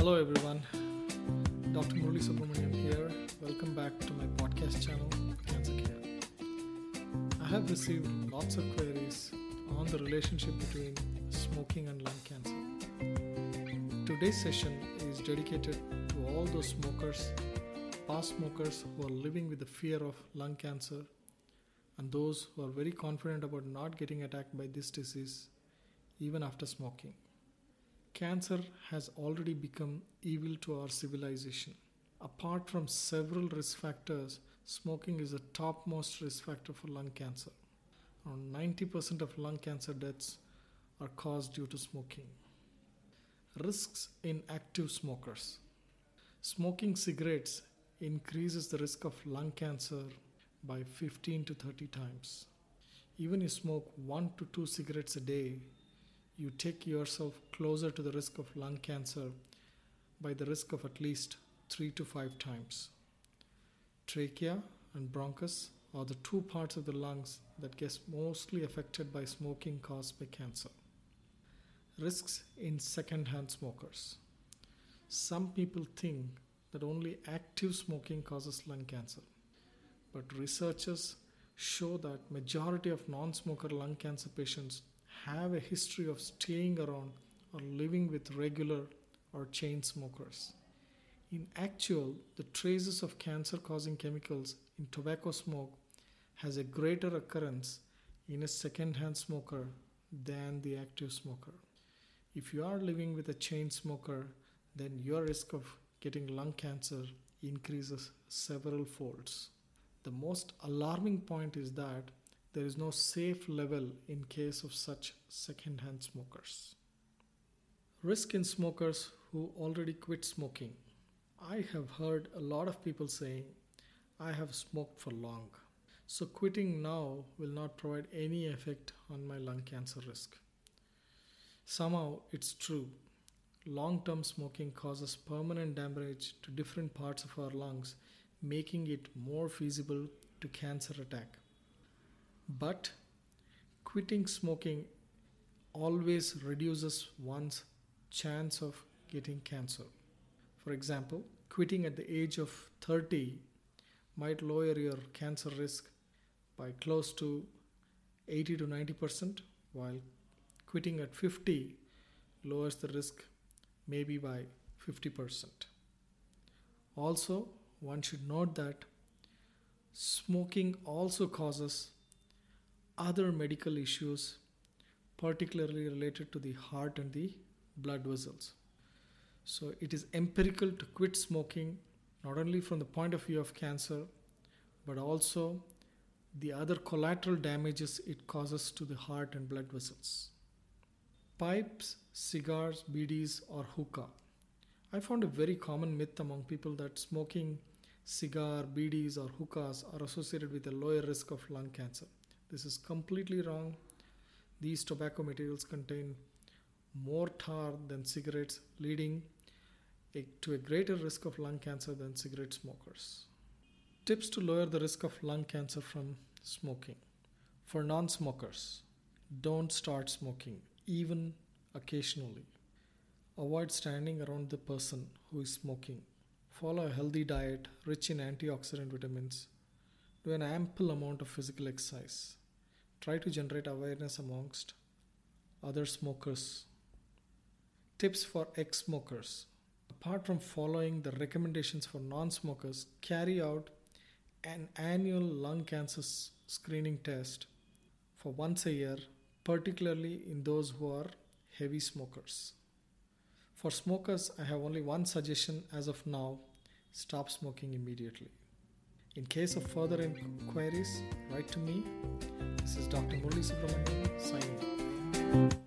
Hello, everyone. Dr. Murali Subramanian here. Welcome back to my podcast channel, Cancer Care. I have received lots of queries on the relationship between smoking and lung cancer. Today's session is dedicated to all those smokers, past smokers who are living with the fear of lung cancer, and those who are very confident about not getting attacked by this disease even after smoking. Cancer has already become evil to our civilization. Apart from several risk factors, smoking is the topmost risk factor for lung cancer. Around 90% of lung cancer deaths are caused due to smoking. Risks in active smokers. Smoking cigarettes increases the risk of lung cancer by 15 to 30 times. Even if you smoke 1 to 2 cigarettes a day, you take yourself closer to the risk of lung cancer by the risk of at least 3 to 5 times. Trachea and bronchus are the two parts of the lungs that get mostly affected by smoking caused by cancer. Risks in second-hand smokers. Some people think that only active smoking causes lung cancer, but researchers show that majority of non-smoker lung cancer patients have a history of staying around or living with regular or chain smokers. In actual, the traces of cancer causing chemicals in tobacco smoke has a greater occurrence in a second-hand smoker than the active smoker. If you are living with a chain smoker, then your risk of getting lung cancer increases several folds. The most alarming point is that there is no safe level in case of such second-hand smokers. Risk in smokers who already quit smoking. I have heard a lot of people saying, I have smoked for long, so quitting now will not provide any effect on my lung cancer risk. Somehow it's true. Long term smoking causes permanent damage to different parts of our lungs, making it more feasible to cancer attack. But quitting smoking always reduces one's chance of getting cancer. For example, quitting at the age of 30 might lower your cancer risk by close to 80 to 90%, while quitting at 50 lowers the risk maybe by 50%. Also, one should note that smoking also causes other medical issues, particularly related to the heart and the blood vessels. So, it is empirical to quit smoking not only from the point of view of cancer, but also the other collateral damages it causes to the heart and blood vessels. Pipes, cigars, bidis, or hookah. I found a very common myth among people that smoking cigar, bidis, or hookahs are associated with a lower risk of lung cancer. This is completely wrong. These tobacco materials contain more tar than cigarettes, leading to a greater risk of lung cancer than cigarette smokers. Tips to lower the risk of lung cancer from smoking. For non smokers, don't start smoking, even occasionally. Avoid standing around the person who is smoking. Follow a healthy diet rich in antioxidant vitamins. Do an ample amount of physical exercise try to generate awareness amongst other smokers. Tips for ex smokers. Apart from following the recommendations for non smokers, carry out an annual lung cancer screening test for once a year, particularly in those who are heavy smokers. For smokers, I have only one suggestion as of now stop smoking immediately. In case of further inquiries, write to me. This is Dr. Murali Subramanian signing off.